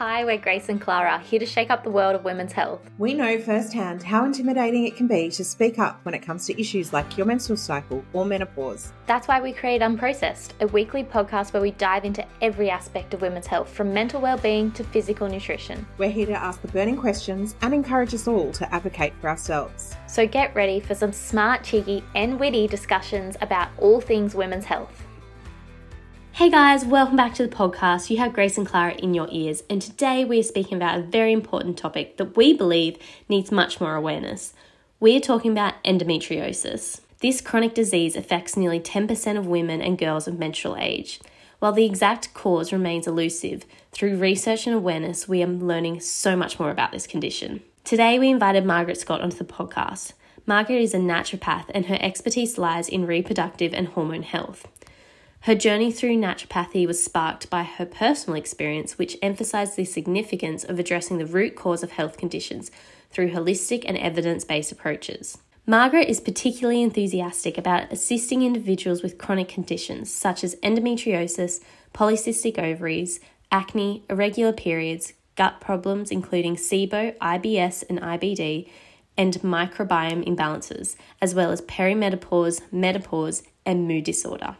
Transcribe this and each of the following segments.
Hi, we're Grace and Clara, here to shake up the world of women's health. We know firsthand how intimidating it can be to speak up when it comes to issues like your menstrual cycle or menopause. That's why we create Unprocessed, a weekly podcast where we dive into every aspect of women's health, from mental well-being to physical nutrition. We're here to ask the burning questions and encourage us all to advocate for ourselves. So get ready for some smart, cheeky, and witty discussions about all things women's health. Hey guys, welcome back to the podcast. You have Grace and Clara in your ears, and today we are speaking about a very important topic that we believe needs much more awareness. We are talking about endometriosis. This chronic disease affects nearly 10% of women and girls of menstrual age. While the exact cause remains elusive, through research and awareness, we are learning so much more about this condition. Today, we invited Margaret Scott onto the podcast. Margaret is a naturopath, and her expertise lies in reproductive and hormone health. Her journey through naturopathy was sparked by her personal experience, which emphasized the significance of addressing the root cause of health conditions through holistic and evidence based approaches. Margaret is particularly enthusiastic about assisting individuals with chronic conditions such as endometriosis, polycystic ovaries, acne, irregular periods, gut problems including SIBO, IBS, and IBD, and microbiome imbalances, as well as perimenopause, menopause, and mood disorder.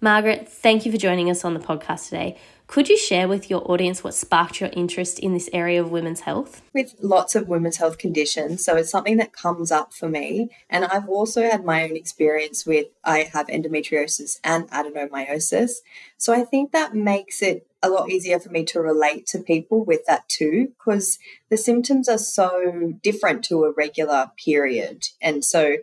Margaret, thank you for joining us on the podcast today. Could you share with your audience what sparked your interest in this area of women's health? With lots of women's health conditions, so it's something that comes up for me. And I've also had my own experience with I have endometriosis and adenomyosis. So I think that makes it a lot easier for me to relate to people with that too, because the symptoms are so different to a regular period. And so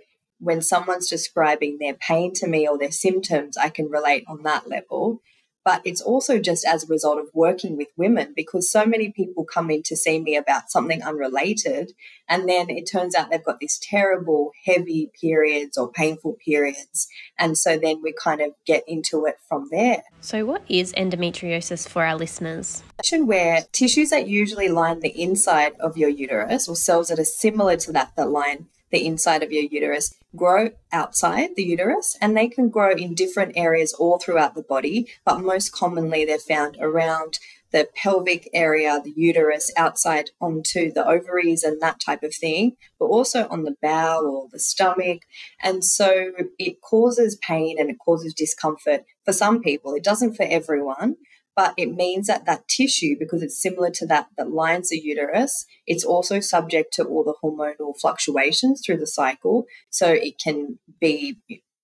when someone's describing their pain to me or their symptoms, I can relate on that level. But it's also just as a result of working with women because so many people come in to see me about something unrelated. And then it turns out they've got these terrible, heavy periods or painful periods. And so then we kind of get into it from there. So, what is endometriosis for our listeners? Where tissues that usually line the inside of your uterus or cells that are similar to that that line the inside of your uterus grow outside the uterus and they can grow in different areas all throughout the body, but most commonly they're found around the pelvic area, the uterus, outside onto the ovaries and that type of thing, but also on the bowel or the stomach. And so it causes pain and it causes discomfort for some people. It doesn't for everyone, but it means that that tissue, because it's similar to that that lines the uterus, it's also subject to all the hormonal fluctuations through the cycle. So it can be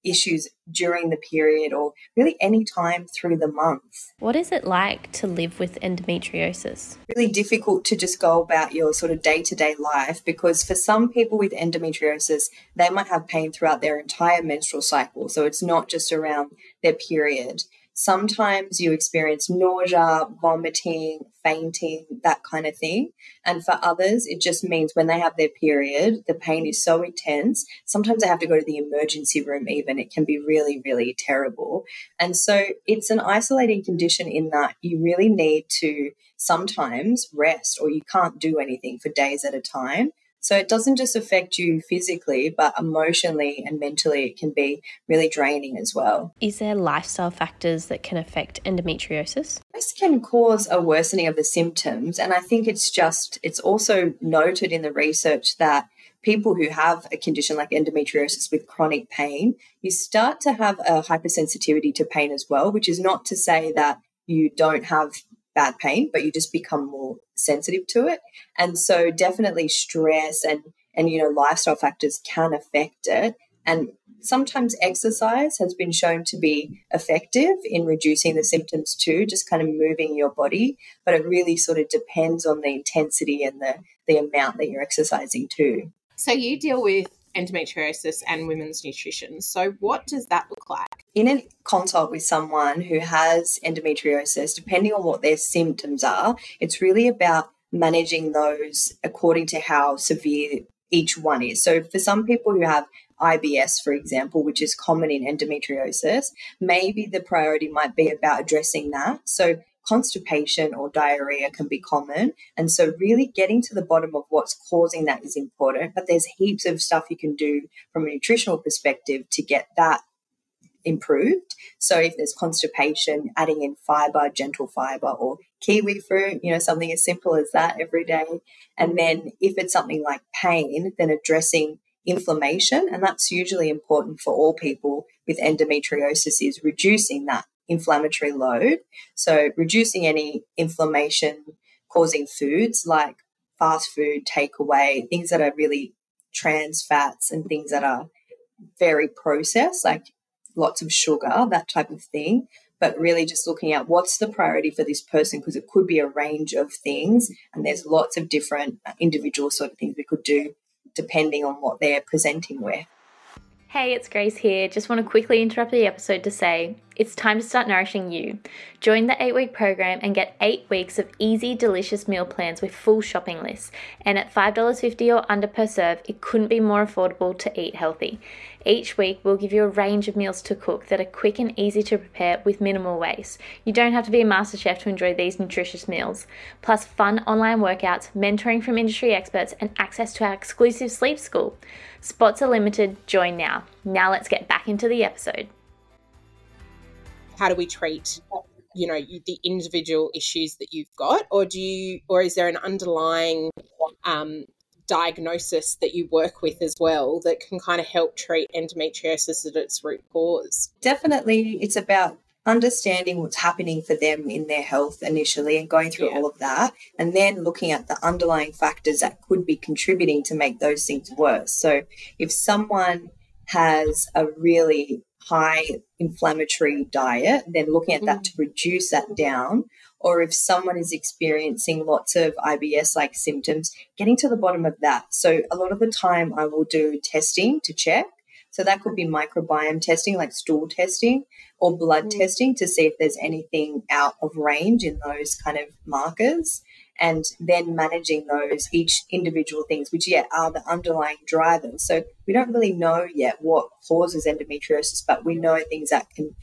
issues during the period or really any time through the month. What is it like to live with endometriosis? Really difficult to just go about your sort of day to day life because for some people with endometriosis, they might have pain throughout their entire menstrual cycle. So it's not just around their period. Sometimes you experience nausea, vomiting, fainting, that kind of thing. And for others, it just means when they have their period, the pain is so intense. Sometimes they have to go to the emergency room, even. It can be really, really terrible. And so it's an isolating condition in that you really need to sometimes rest or you can't do anything for days at a time. So it doesn't just affect you physically, but emotionally and mentally, it can be really draining as well. Is there lifestyle factors that can affect endometriosis? This can cause a worsening of the symptoms. And I think it's just, it's also noted in the research that people who have a condition like endometriosis with chronic pain, you start to have a hypersensitivity to pain as well, which is not to say that you don't have bad pain, but you just become more sensitive to it. And so definitely stress and and you know lifestyle factors can affect it. And sometimes exercise has been shown to be effective in reducing the symptoms too, just kind of moving your body. But it really sort of depends on the intensity and the, the amount that you're exercising too. So you deal with endometriosis and women's nutrition. So, what does that look like? In a consult with someone who has endometriosis, depending on what their symptoms are, it's really about managing those according to how severe each one is. So, for some people who have IBS, for example, which is common in endometriosis, maybe the priority might be about addressing that. So, constipation or diarrhea can be common. And so, really getting to the bottom of what's causing that is important. But there's heaps of stuff you can do from a nutritional perspective to get that improved. So if there's constipation, adding in fiber, gentle fiber, or kiwi fruit, you know, something as simple as that every day. And then if it's something like pain, then addressing inflammation. And that's usually important for all people with endometriosis is reducing that inflammatory load. So reducing any inflammation causing foods like fast food, takeaway, things that are really trans fats and things that are very processed, like lots of sugar, that type of thing. But really just looking at what's the priority for this person because it could be a range of things. And there's lots of different individual sort of things we could do depending on what they're presenting with. Hey, it's Grace here. Just want to quickly interrupt the episode to say it's time to start nourishing you. Join the 8 week program and get 8 weeks of easy, delicious meal plans with full shopping lists. And at $5.50 or under per serve, it couldn't be more affordable to eat healthy. Each week, we'll give you a range of meals to cook that are quick and easy to prepare with minimal waste. You don't have to be a master chef to enjoy these nutritious meals. Plus, fun online workouts, mentoring from industry experts, and access to our exclusive sleep school. Spots are limited. Join now. Now, let's get back into the episode. How do we treat you know the individual issues that you've got or do you or is there an underlying um, diagnosis that you work with as well that can kind of help treat endometriosis at its root cause? Definitely, it's about understanding what's happening for them in their health initially and going through yeah. all of that, and then looking at the underlying factors that could be contributing to make those things worse. So, if someone has a really high inflammatory diet, then looking at that mm. to reduce that down or if someone is experiencing lots of IBS like symptoms, getting to the bottom of that. So, a lot of the time, I will do testing to check. So, that could be microbiome testing, like stool testing, or blood mm. testing to see if there's anything out of range in those kind of markers. And then managing those each individual things, which, yeah, are the underlying drivers. So, we don't really know yet what causes endometriosis, but we know things that can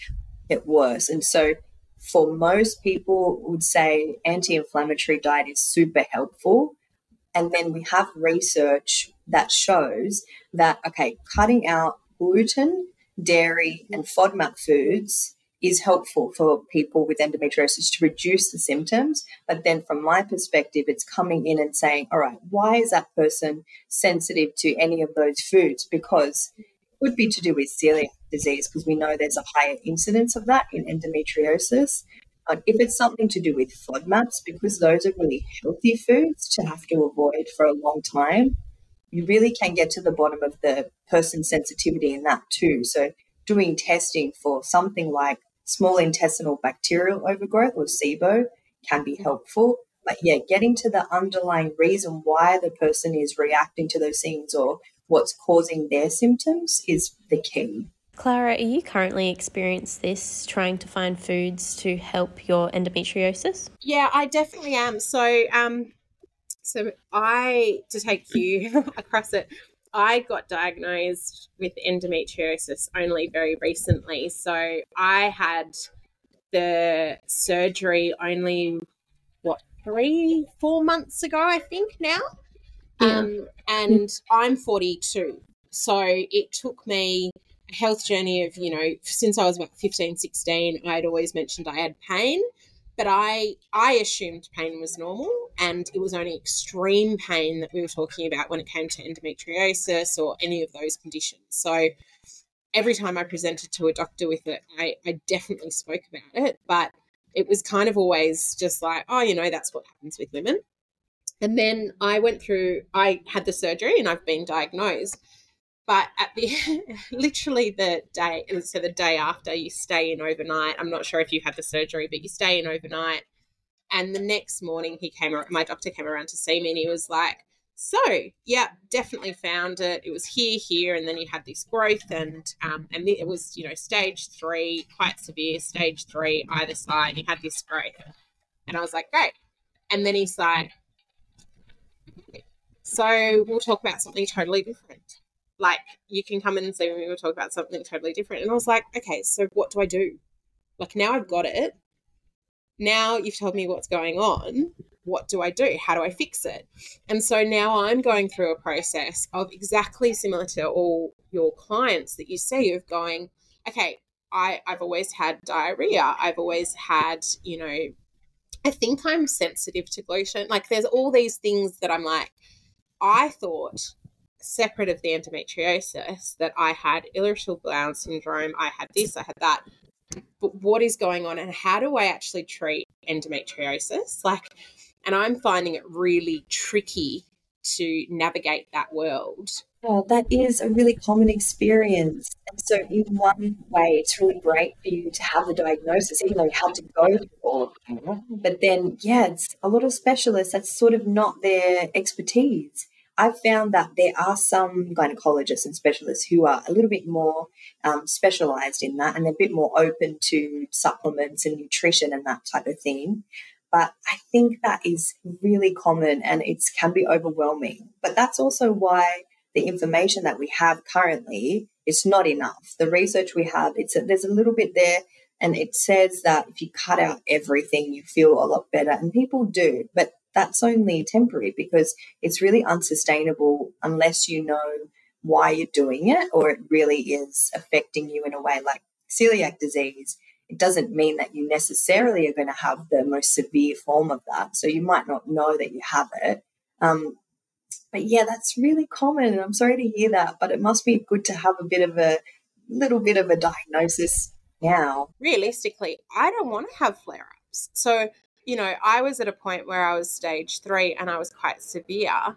get worse. And so, for most people would say anti-inflammatory diet is super helpful and then we have research that shows that okay cutting out gluten dairy and fodmap foods is helpful for people with endometriosis to reduce the symptoms. But then, from my perspective, it's coming in and saying, all right, why is that person sensitive to any of those foods? Because it could be to do with celiac disease because we know there's a higher incidence of that in endometriosis. But if it's something to do with FODMAPs, because those are really healthy foods to have to avoid for a long time, you really can get to the bottom of the person's sensitivity in that too. So, doing testing for something like small intestinal bacterial overgrowth or SIBO can be helpful. But yeah, getting to the underlying reason why the person is reacting to those things or what's causing their symptoms is the key. Clara, are you currently experiencing this trying to find foods to help your endometriosis? Yeah, I definitely am. So, um, so I to take you across it. I got diagnosed with endometriosis only very recently. So I had the surgery only what three, four months ago, I think now. Yeah. Um, and I'm 42. So it took me a health journey of, you know, since I was about 15, 16, I'd always mentioned I had pain, but I I assumed pain was normal and it was only extreme pain that we were talking about when it came to endometriosis or any of those conditions. So every time I presented to a doctor with it, I, I definitely spoke about it, but it was kind of always just like, oh, you know, that's what happens with women. And then I went through, I had the surgery and I've been diagnosed. But at the literally the day, so the day after, you stay in overnight. I'm not sure if you had the surgery, but you stay in overnight. And the next morning, he came, my doctor came around to see me and he was like, so yeah, definitely found it. It was here, here, and then you had this growth, and um, and it was you know stage three, quite severe, stage three either side. You had this growth, and I was like, great. And then he's like, so we'll talk about something totally different. Like you can come in and see me, we'll talk about something totally different. And I was like, okay, so what do I do? Like now I've got it. Now you've told me what's going on. What do I do? How do I fix it? And so now I'm going through a process of exactly similar to all your clients that you see of going, okay, I, I've always had diarrhea. I've always had, you know, I think I'm sensitive to gluten. Like there's all these things that I'm like, I thought separate of the endometriosis that I had irritable bowel syndrome, I had this, I had that. But what is going on and how do I actually treat endometriosis? Like, and I'm finding it really tricky to navigate that world. Oh, that is a really common experience. And so, in one way, it's really great for you to have the diagnosis, even though you have to go through all of them. Mm-hmm. But then, yeah, it's a lot of specialists, that's sort of not their expertise. I've found that there are some gynecologists and specialists who are a little bit more um, specialized in that and they're a bit more open to supplements and nutrition and that type of thing. But I think that is really common and it can be overwhelming. But that's also why the information that we have currently is not enough. The research we have, it's a, there's a little bit there and it says that if you cut out everything, you feel a lot better. And people do, but that's only temporary because it's really unsustainable unless you know why you're doing it or it really is affecting you in a way like celiac disease. It doesn't mean that you necessarily are going to have the most severe form of that. So you might not know that you have it. Um, but yeah, that's really common. And I'm sorry to hear that, but it must be good to have a bit of a little bit of a diagnosis now. Realistically, I don't want to have flare ups. So you know, I was at a point where I was stage three and I was quite severe.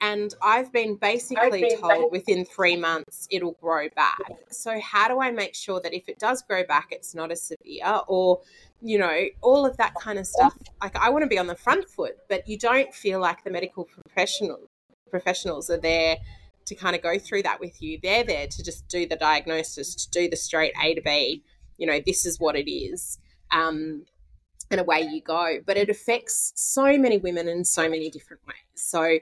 And I've been basically I've been told within three months it'll grow back. So, how do I make sure that if it does grow back, it's not as severe? Or, you know, all of that kind of stuff. Like, I want to be on the front foot, but you don't feel like the medical professional, professionals are there to kind of go through that with you. They're there to just do the diagnosis, to do the straight A to B. You know, this is what it is. Um, and away you go. But it affects so many women in so many different ways. So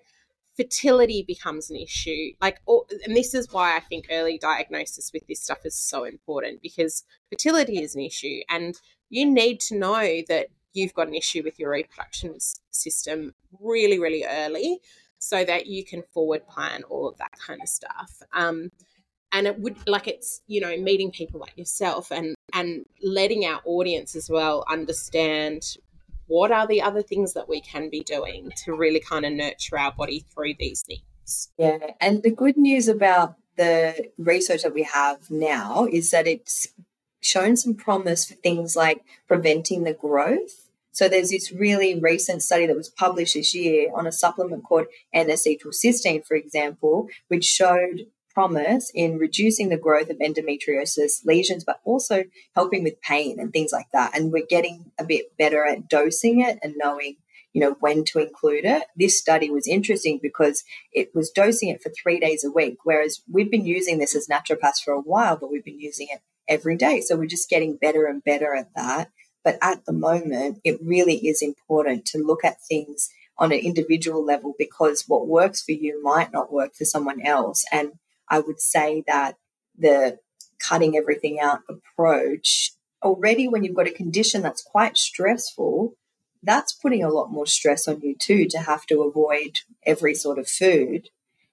fertility becomes an issue. Like, and this is why I think early diagnosis with this stuff is so important because fertility is an issue, and you need to know that you've got an issue with your reproduction system really, really early so that you can forward plan all of that kind of stuff. Um, and it would like it's you know meeting people like yourself and and letting our audience as well understand what are the other things that we can be doing to really kind of nurture our body through these things. Yeah and the good news about the research that we have now is that it's shown some promise for things like preventing the growth. So there's this really recent study that was published this year on a supplement called N-acetylcysteine, for example, which showed promise in reducing the growth of endometriosis lesions, but also helping with pain and things like that. And we're getting a bit better at dosing it and knowing, you know, when to include it. This study was interesting because it was dosing it for three days a week, whereas we've been using this as naturopaths for a while, but we've been using it every day. So we're just getting better and better at that. But at the moment, it really is important to look at things on an individual level because what works for you might not work for someone else. And I would say that the cutting everything out approach already when you've got a condition that's quite stressful that's putting a lot more stress on you too to have to avoid every sort of food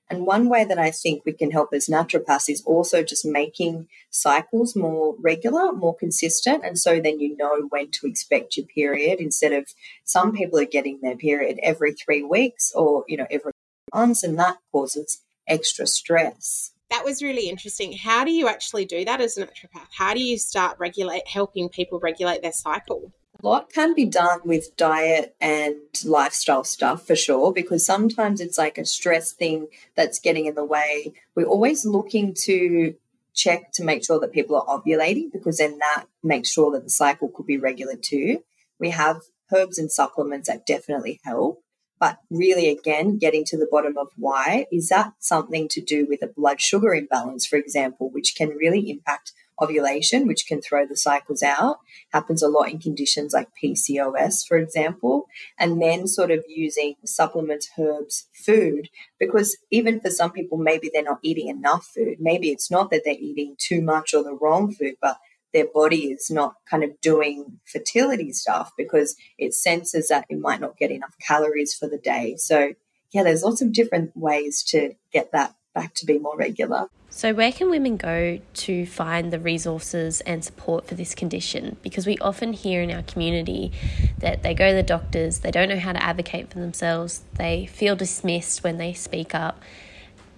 and one way that I think we can help as naturopaths is also just making cycles more regular, more consistent. And so then you know when to expect your period instead of some people are getting their period every three weeks or, you know, every months. And that causes extra stress. That was really interesting. How do you actually do that as a naturopath? How do you start regulate helping people regulate their cycle? A lot can be done with diet and lifestyle stuff for sure, because sometimes it's like a stress thing that's getting in the way. We're always looking to check to make sure that people are ovulating because then that makes sure that the cycle could be regular too. We have herbs and supplements that definitely help. But really, again, getting to the bottom of why is that something to do with a blood sugar imbalance, for example, which can really impact ovulation, which can throw the cycles out. Happens a lot in conditions like PCOS, for example, and then sort of using supplements, herbs, food, because even for some people, maybe they're not eating enough food. Maybe it's not that they're eating too much or the wrong food, but their body is not kind of doing fertility stuff because it senses that it might not get enough calories for the day. So, yeah, there's lots of different ways to get that back to be more regular. So, where can women go to find the resources and support for this condition? Because we often hear in our community that they go to the doctors, they don't know how to advocate for themselves, they feel dismissed when they speak up.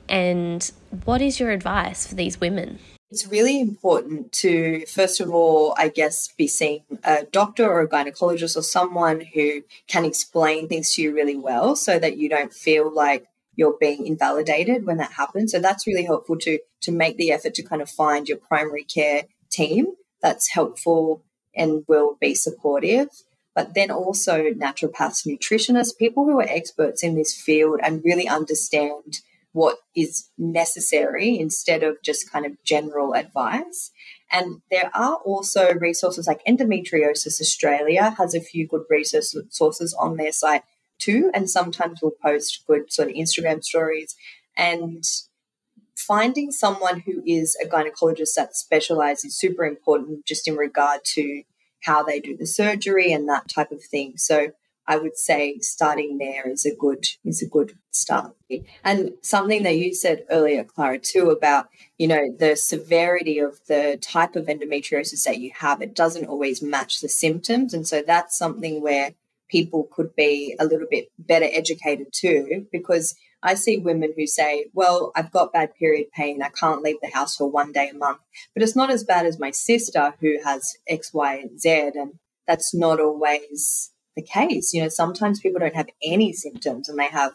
And what is your advice for these women? It's really important to, first of all, I guess, be seeing a doctor or a gynecologist or someone who can explain things to you really well so that you don't feel like you're being invalidated when that happens. So that's really helpful to to make the effort to kind of find your primary care team that's helpful and will be supportive. But then also naturopaths, nutritionists, people who are experts in this field and really understand what is necessary instead of just kind of general advice. And there are also resources like Endometriosis Australia has a few good resources on their site too. And sometimes we'll post good sort of Instagram stories. And finding someone who is a gynecologist that specializes is super important just in regard to how they do the surgery and that type of thing. So I would say starting there is a good is a good start. And something that you said earlier, Clara, too, about you know the severity of the type of endometriosis that you have, it doesn't always match the symptoms, and so that's something where people could be a little bit better educated too, because I see women who say, Well, I've got bad period pain. I can't leave the house for one day a month. But it's not as bad as my sister who has X, Y, and Z. And that's not always the case. You know, sometimes people don't have any symptoms and they have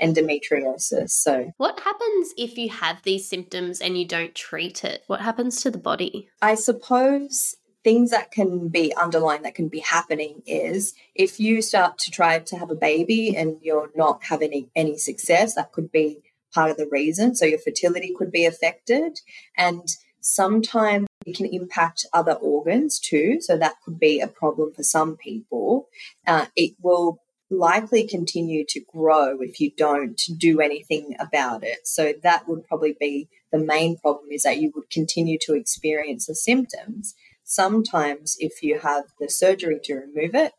endometriosis. So, what happens if you have these symptoms and you don't treat it? What happens to the body? I suppose things that can be underlying that can be happening is if you start to try to have a baby and you're not having any, any success, that could be part of the reason. So your fertility could be affected. And sometimes it can impact other organs too. So that could be a problem for some people. Uh, it will likely continue to grow if you don't do anything about it. So that would probably be the main problem is that you would continue to experience the symptoms. Sometimes, if you have the surgery to remove it,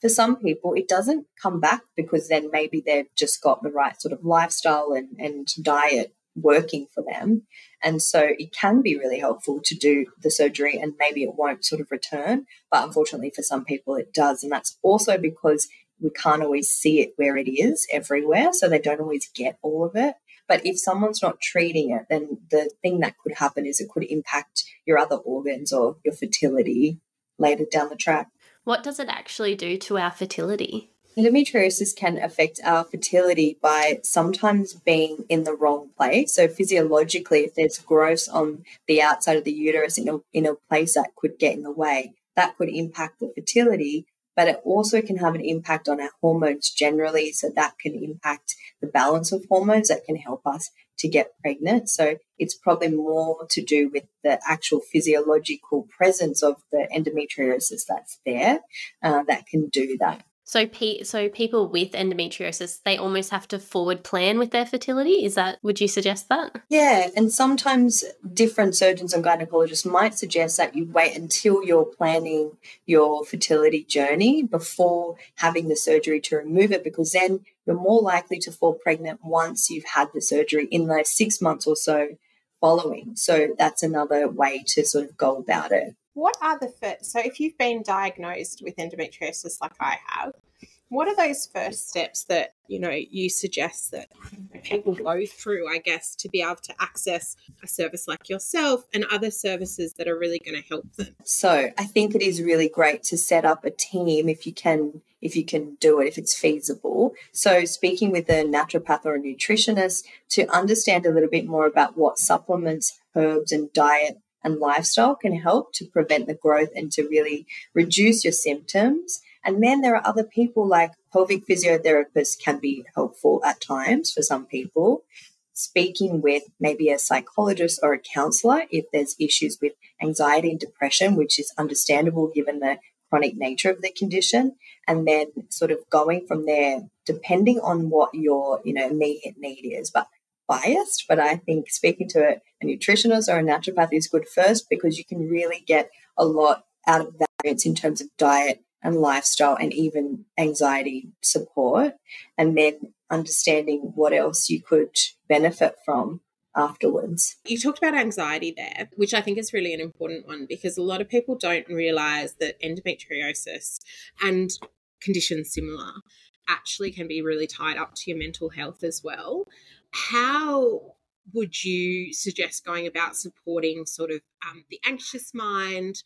for some people, it doesn't come back because then maybe they've just got the right sort of lifestyle and, and diet working for them. And so it can be really helpful to do the surgery and maybe it won't sort of return. But unfortunately, for some people, it does. And that's also because we can't always see it where it is everywhere. So they don't always get all of it. But if someone's not treating it, then the thing that could happen is it could impact your other organs or your fertility later down the track. What does it actually do to our fertility? Endometriosis can affect our fertility by sometimes being in the wrong place. So, physiologically, if there's growth on the outside of the uterus in a, in a place that could get in the way, that could impact the fertility but it also can have an impact on our hormones generally. So that can impact the balance of hormones that can help us to get pregnant. So it's probably more to do with the actual physiological presence of the endometriosis that's there uh, that can do that. So, pe- so people with endometriosis, they almost have to forward plan with their fertility. Is that? Would you suggest that? Yeah, and sometimes different surgeons and gynecologists might suggest that you wait until you're planning your fertility journey before having the surgery to remove it, because then you're more likely to fall pregnant once you've had the surgery in the six months or so following. So that's another way to sort of go about it what are the first so if you've been diagnosed with endometriosis like i have what are those first steps that you know you suggest that people go through i guess to be able to access a service like yourself and other services that are really going to help them? So i think it is really great to set up a team if you can if you can do it if it's feasible. So speaking with a naturopath or a nutritionist to understand a little bit more about what supplements herbs and diet and lifestyle can help to prevent the growth and to really reduce your symptoms. And then there are other people like pelvic physiotherapists can be helpful at times for some people. Speaking with maybe a psychologist or a counselor if there's issues with anxiety and depression, which is understandable given the chronic nature of the condition, and then sort of going from there, depending on what your you know immediate need is. But biased, but I think speaking to a, a nutritionist or a naturopath is good first because you can really get a lot out of variance in terms of diet and lifestyle and even anxiety support. And then understanding what else you could benefit from afterwards. You talked about anxiety there, which I think is really an important one because a lot of people don't realize that endometriosis and conditions similar actually can be really tied up to your mental health as well. How would you suggest going about supporting sort of um, the anxious mind?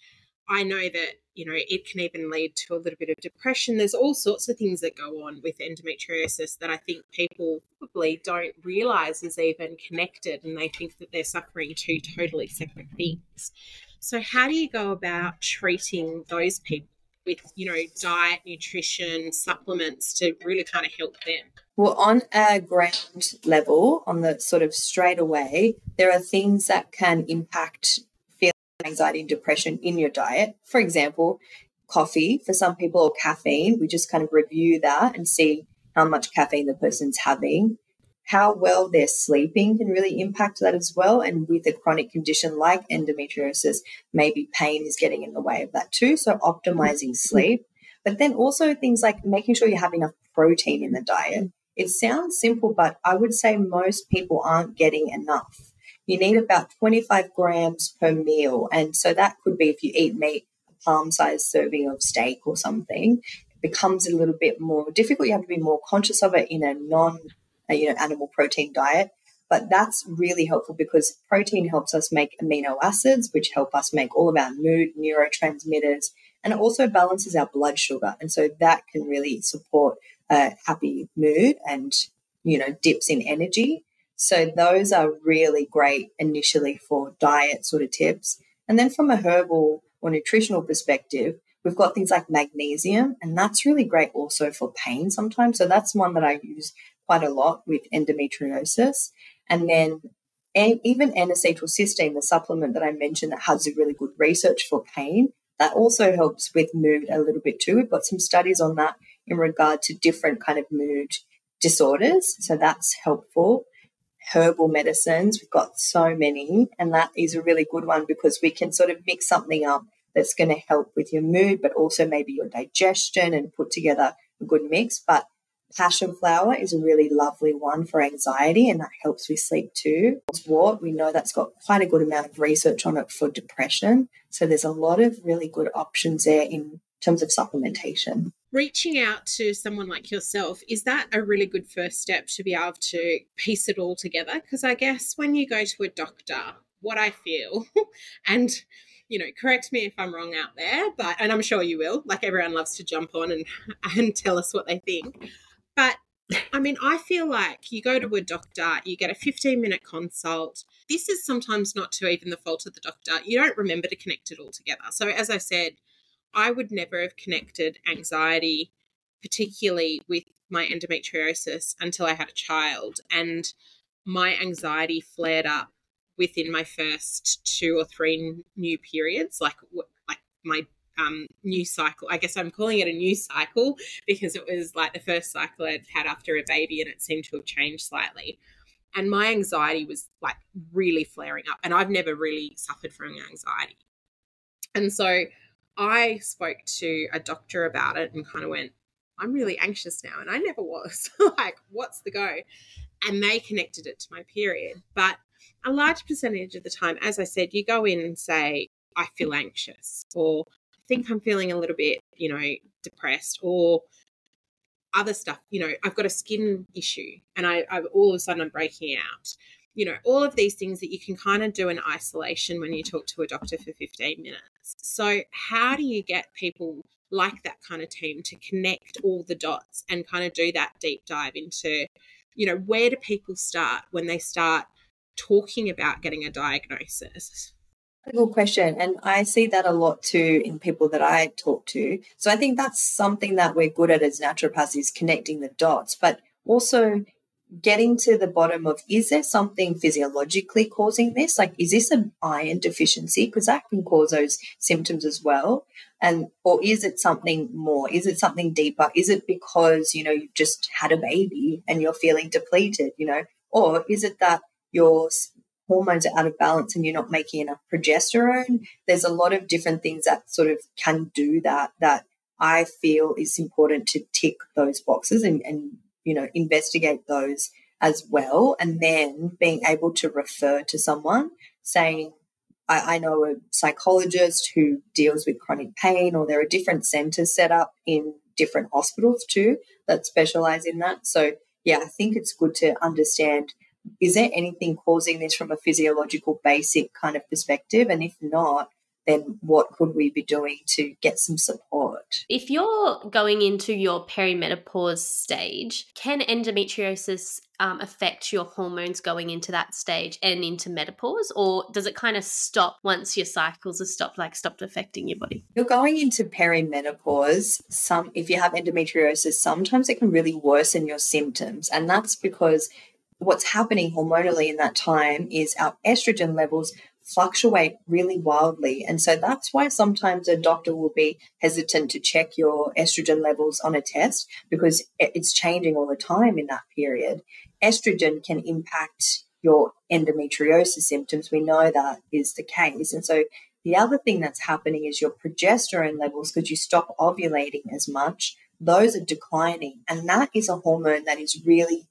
I know that, you know, it can even lead to a little bit of depression. There's all sorts of things that go on with endometriosis that I think people probably don't realize is even connected and they think that they're suffering two totally separate things. So, how do you go about treating those people with, you know, diet, nutrition, supplements to really kind of help them? Well, on a ground level, on the sort of straight away, there are things that can impact feeling anxiety and depression in your diet. For example, coffee for some people or caffeine. We just kind of review that and see how much caffeine the person's having. How well they're sleeping can really impact that as well. And with a chronic condition like endometriosis, maybe pain is getting in the way of that too. So optimizing mm-hmm. sleep. But then also things like making sure you have enough protein in the diet. It sounds simple, but I would say most people aren't getting enough. You need about 25 grams per meal. And so that could be if you eat meat, a palm sized serving of steak or something. It becomes a little bit more difficult. You have to be more conscious of it in a non uh, you know animal protein diet. But that's really helpful because protein helps us make amino acids, which help us make all of our mood neurotransmitters, and it also balances our blood sugar. And so that can really support a happy mood and, you know, dips in energy. So those are really great initially for diet sort of tips. And then from a herbal or nutritional perspective, we've got things like magnesium, and that's really great also for pain sometimes. So that's one that I use quite a lot with endometriosis. And then and even N-acetylcysteine, the supplement that I mentioned that has a really good research for pain, that also helps with mood a little bit too. We've got some studies on that in regard to different kind of mood disorders. So that's helpful. Herbal medicines, we've got so many, and that is a really good one because we can sort of mix something up that's going to help with your mood, but also maybe your digestion and put together a good mix. But passion flower is a really lovely one for anxiety, and that helps with sleep too. Wort, we know that's got quite a good amount of research on it for depression. So there's a lot of really good options there in terms of supplementation reaching out to someone like yourself is that a really good first step to be able to piece it all together because i guess when you go to a doctor what i feel and you know correct me if i'm wrong out there but and i'm sure you will like everyone loves to jump on and and tell us what they think but I mean, I feel like you go to a doctor, you get a 15 minute consult. This is sometimes not to even the fault of the doctor. You don't remember to connect it all together. So, as I said, I would never have connected anxiety, particularly with my endometriosis, until I had a child. And my anxiety flared up within my first two or three new periods, like like my um, new cycle. I guess I'm calling it a new cycle because it was like the first cycle I'd had after a baby, and it seemed to have changed slightly. And my anxiety was like really flaring up, and I've never really suffered from anxiety. And so I spoke to a doctor about it and kind of went, I'm really anxious now. And I never was. like, what's the go? And they connected it to my period. But a large percentage of the time, as I said, you go in and say, I feel anxious, or I think I'm feeling a little bit, you know, depressed, or other stuff. You know, I've got a skin issue and I, I all of a sudden I'm breaking out you know, all of these things that you can kind of do in isolation when you talk to a doctor for 15 minutes. So, how do you get people like that kind of team to connect all the dots and kind of do that deep dive into, you know, where do people start when they start talking about getting a diagnosis? Good question. And I see that a lot too in people that I talk to. So I think that's something that we're good at as naturopaths is connecting the dots, but also getting to the bottom of is there something physiologically causing this? Like, is this an iron deficiency? Because that can cause those symptoms as well. And, or is it something more? Is it something deeper? Is it because, you know, you've just had a baby and you're feeling depleted, you know? Or is it that your hormones are out of balance and you're not making enough progesterone? There's a lot of different things that sort of can do that, that I feel is important to tick those boxes and, and you know, investigate those as well. And then being able to refer to someone saying, I, I know a psychologist who deals with chronic pain, or there are different centers set up in different hospitals too that specialize in that. So, yeah, I think it's good to understand is there anything causing this from a physiological basic kind of perspective? And if not, then what could we be doing to get some support? If you're going into your perimenopause stage, can endometriosis um, affect your hormones going into that stage and into menopause, or does it kind of stop once your cycles are stopped, like stopped affecting your body? You're going into perimenopause. Some, if you have endometriosis, sometimes it can really worsen your symptoms, and that's because what's happening hormonally in that time is our estrogen levels fluctuate really wildly. And so that's why sometimes a doctor will be hesitant to check your estrogen levels on a test because it's changing all the time in that period. Estrogen can impact your endometriosis symptoms. We know that is the case. And so the other thing that's happening is your progesterone levels, because you stop ovulating as much, those are declining. And that is a hormone that is really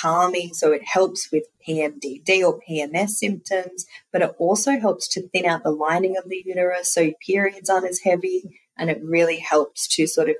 calming. So it helps with PMDD or PMS symptoms, but it also helps to thin out the lining of the uterus so periods aren't as heavy. And it really helps to sort of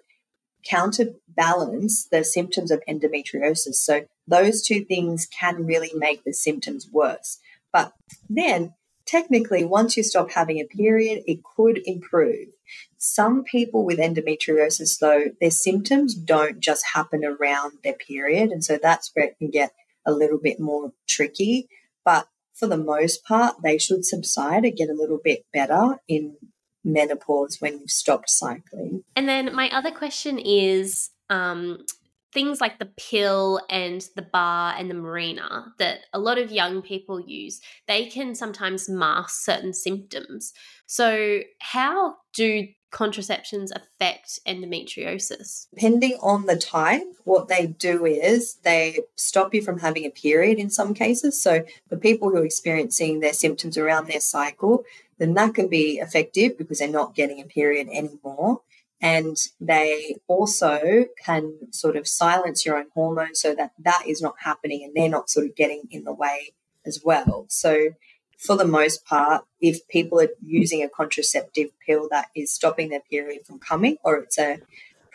counterbalance the symptoms of endometriosis. So those two things can really make the symptoms worse. But then technically, once you stop having a period, it could improve. Some people with endometriosis, though, their symptoms don't just happen around their period. And so that's where it can get a little bit more tricky. But for the most part, they should subside and get a little bit better in menopause when you've stopped cycling. And then my other question is um, things like the pill and the bar and the Mirena that a lot of young people use, they can sometimes mask certain symptoms. So, how do contraceptions affect endometriosis? Depending on the type, what they do is they stop you from having a period in some cases. So, for people who are experiencing their symptoms around their cycle, then that can be effective because they're not getting a period anymore. And they also can sort of silence your own hormones so that that is not happening and they're not sort of getting in the way as well. So, for the most part, if people are using a contraceptive pill that is stopping their period from coming, or it's a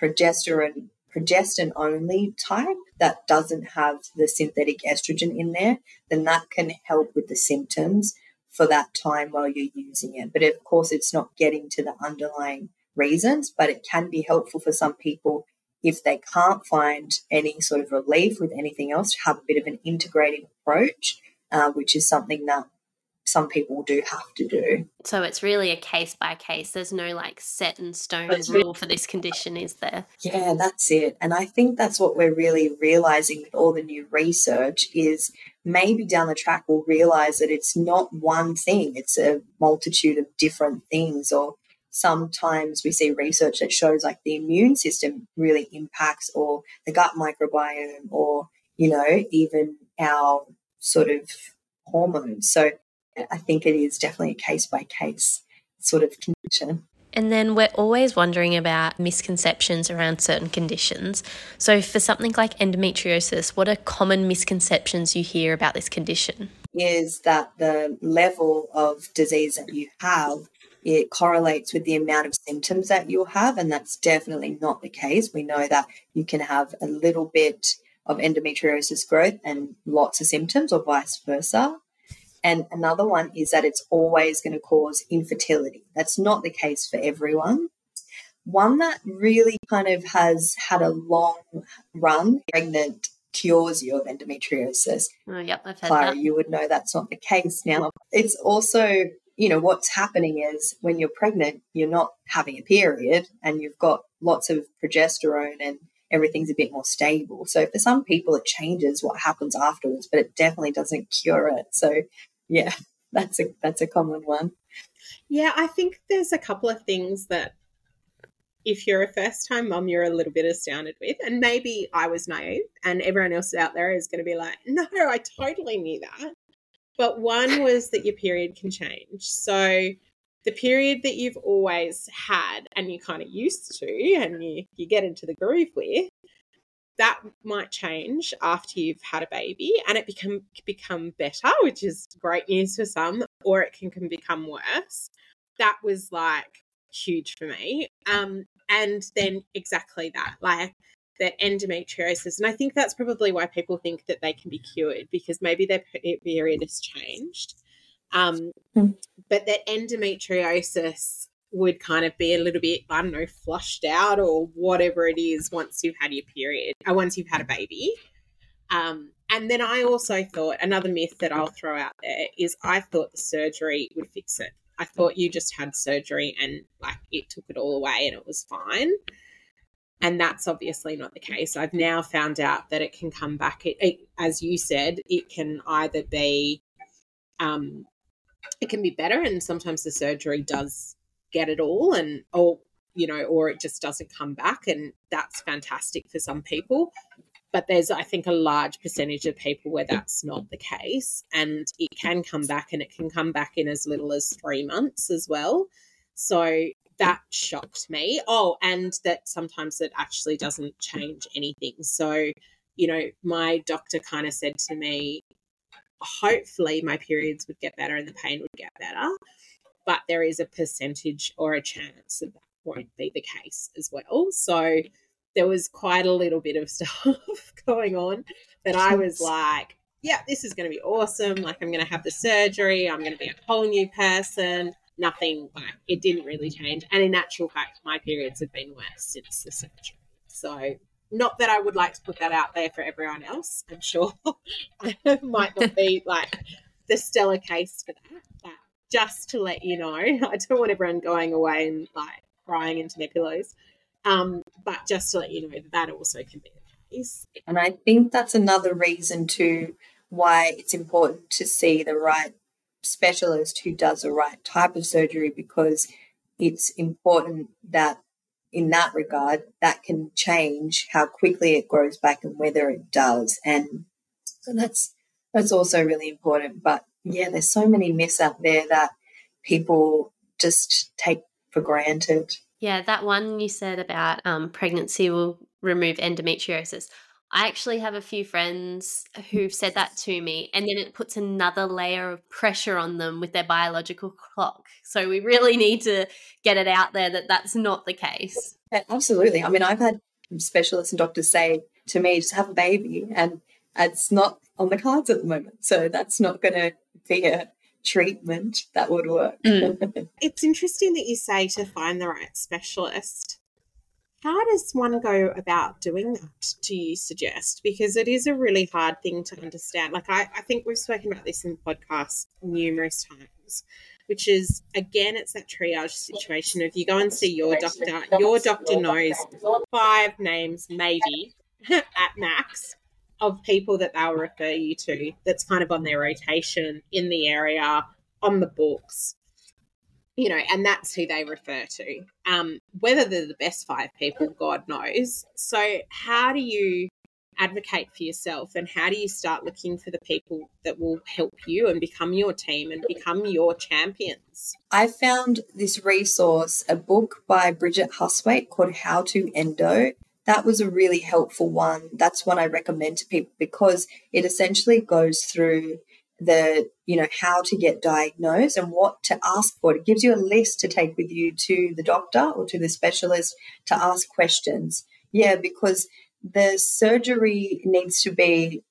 progesterone progestin only type that doesn't have the synthetic estrogen in there, then that can help with the symptoms for that time while you're using it. But of course, it's not getting to the underlying reasons, but it can be helpful for some people if they can't find any sort of relief with anything else to have a bit of an integrated approach, uh, which is something that some people do have to do. So it's really a case by case. There's no like set in stone rule for this condition, is there? Yeah, that's it. And I think that's what we're really realizing with all the new research is maybe down the track we'll realize that it's not one thing, it's a multitude of different things or sometimes we see research that shows like the immune system really impacts or the gut microbiome or you know even our sort of hormones so I think it is definitely a case by case sort of condition. And then we're always wondering about misconceptions around certain conditions. So, for something like endometriosis, what are common misconceptions you hear about this condition? Is that the level of disease that you have it correlates with the amount of symptoms that you'll have, and that's definitely not the case. We know that you can have a little bit of endometriosis growth and lots of symptoms, or vice versa. And another one is that it's always going to cause infertility. That's not the case for everyone. One that really kind of has had a long run, pregnant cures you of endometriosis. Oh, yep, I've had Clara, that. you would know that's not the case now. It's also, you know, what's happening is when you're pregnant, you're not having a period and you've got lots of progesterone and everything's a bit more stable. So for some people, it changes what happens afterwards, but it definitely doesn't cure it. So yeah, that's a that's a common one. Yeah, I think there's a couple of things that if you're a first time mom, you're a little bit astounded with. And maybe I was naive and everyone else out there is going to be like, no, I totally knew that. But one was that your period can change. So the period that you've always had and you're kind of used to and you, you get into the groove with that might change after you've had a baby and it become become better, which is great news for some, or it can, can become worse. That was like huge for me. Um, and then exactly that, like that endometriosis. And I think that's probably why people think that they can be cured because maybe their period has changed. Um, mm. But that endometriosis would kind of be a little bit, I don't know, flushed out or whatever it is once you've had your period, or uh, once you've had a baby. Um, and then I also thought another myth that I'll throw out there is I thought the surgery would fix it. I thought you just had surgery and like it took it all away and it was fine. And that's obviously not the case. I've now found out that it can come back. It, it as you said, it can either be, um, it can be better, and sometimes the surgery does get it all, and or you know, or it just doesn't come back, and that's fantastic for some people. But there's, I think, a large percentage of people where that's not the case, and it can come back, and it can come back in as little as three months as well. So that shocked me. Oh, and that sometimes it actually doesn't change anything. So, you know, my doctor kind of said to me, hopefully my periods would get better and the pain would get better. But there is a percentage or a chance that that won't be the case as well. So there was quite a little bit of stuff going on that I was like, yeah, this is going to be awesome. Like, I'm going to have the surgery. I'm going to be a whole new person nothing like it didn't really change. And in actual fact, my periods have been worse since the surgery. So not that I would like to put that out there for everyone else. I'm sure I might not be like the stellar case for that. But just to let you know, I don't want everyone going away and like crying into their pillows. Um, but just to let you know that that also can be the case. And I think that's another reason to why it's important to see the right specialist who does the right type of surgery because it's important that in that regard that can change how quickly it grows back and whether it does. And so that's that's also really important. But yeah there's so many myths out there that people just take for granted. Yeah that one you said about um, pregnancy will remove endometriosis I actually have a few friends who've said that to me, and then it puts another layer of pressure on them with their biological clock. So we really need to get it out there that that's not the case. Yeah, absolutely. I mean, I've had specialists and doctors say to me, just have a baby, and it's not on the cards at the moment. So that's not going to be a treatment that would work. Mm. it's interesting that you say to find the right specialist how does one go about doing that, do you suggest? Because it is a really hard thing to understand. Like, I, I think we've spoken about this in the podcast numerous times, which is, again, it's that triage situation If you go and see your doctor, your doctor knows five names, maybe at max, of people that they'll refer you to that's kind of on their rotation in the area, on the books you know, and that's who they refer to. Um, whether they're the best five people, God knows. So, how do you advocate for yourself and how do you start looking for the people that will help you and become your team and become your champions? I found this resource, a book by Bridget Hustwaite called How to Endo. That was a really helpful one. That's one I recommend to people because it essentially goes through the you know how to get diagnosed and what to ask for. It gives you a list to take with you to the doctor or to the specialist to ask questions. Yeah because the surgery needs to be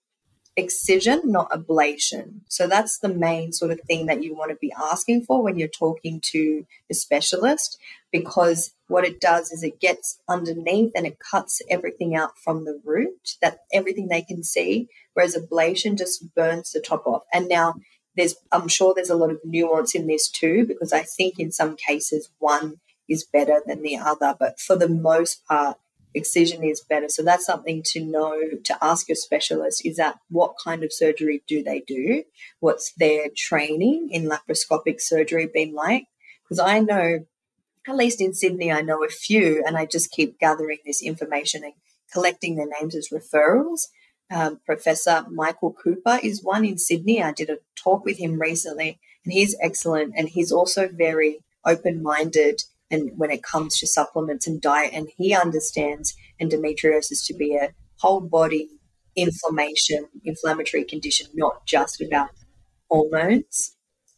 excision not ablation. So that's the main sort of thing that you want to be asking for when you're talking to a specialist because what it does is it gets underneath and it cuts everything out from the root that everything they can see whereas ablation just burns the top off. And now there's i'm sure there's a lot of nuance in this too because i think in some cases one is better than the other but for the most part excision is better so that's something to know to ask your specialist is that what kind of surgery do they do what's their training in laparoscopic surgery been like because i know at least in Sydney, I know a few, and I just keep gathering this information and collecting their names as referrals. Um, Professor Michael Cooper is one in Sydney. I did a talk with him recently, and he's excellent. And he's also very open minded and when it comes to supplements and diet, and he understands endometriosis to be a whole body inflammation, inflammatory condition, not just about hormones.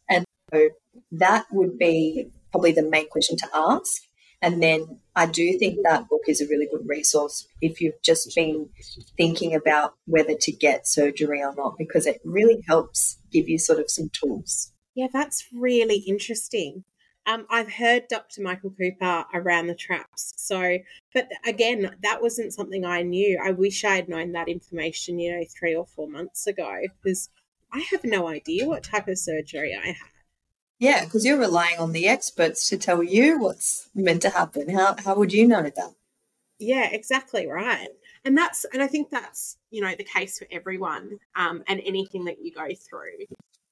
And so that would be probably the main question to ask. And then I do think that book is a really good resource if you've just been thinking about whether to get surgery or not, because it really helps give you sort of some tools. Yeah, that's really interesting. Um, I've heard Dr. Michael Cooper around the traps. So, but again, that wasn't something I knew. I wish I had known that information, you know, three or four months ago, because I have no idea what type of surgery I had. Yeah, because you're relying on the experts to tell you what's meant to happen. How how would you know that? Yeah, exactly right. And that's and I think that's you know the case for everyone um, and anything that you go through.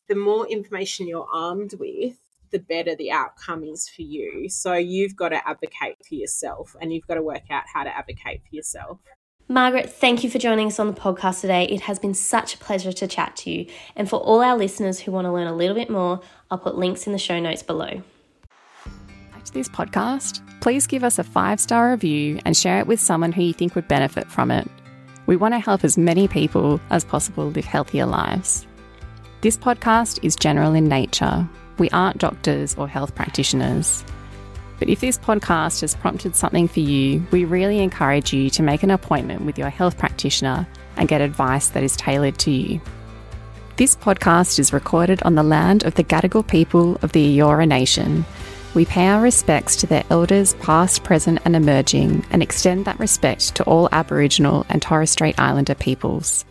The more information you're armed with, the better the outcome is for you. So you've got to advocate for yourself, and you've got to work out how to advocate for yourself. Margaret, thank you for joining us on the podcast today. It has been such a pleasure to chat to you. And for all our listeners who want to learn a little bit more, I'll put links in the show notes below. To this podcast, please give us a five star review and share it with someone who you think would benefit from it. We want to help as many people as possible live healthier lives. This podcast is general in nature. We aren't doctors or health practitioners. But if this podcast has prompted something for you, we really encourage you to make an appointment with your health practitioner and get advice that is tailored to you. This podcast is recorded on the land of the Gadigal people of the Eora Nation. We pay our respects to their elders, past, present, and emerging, and extend that respect to all Aboriginal and Torres Strait Islander peoples.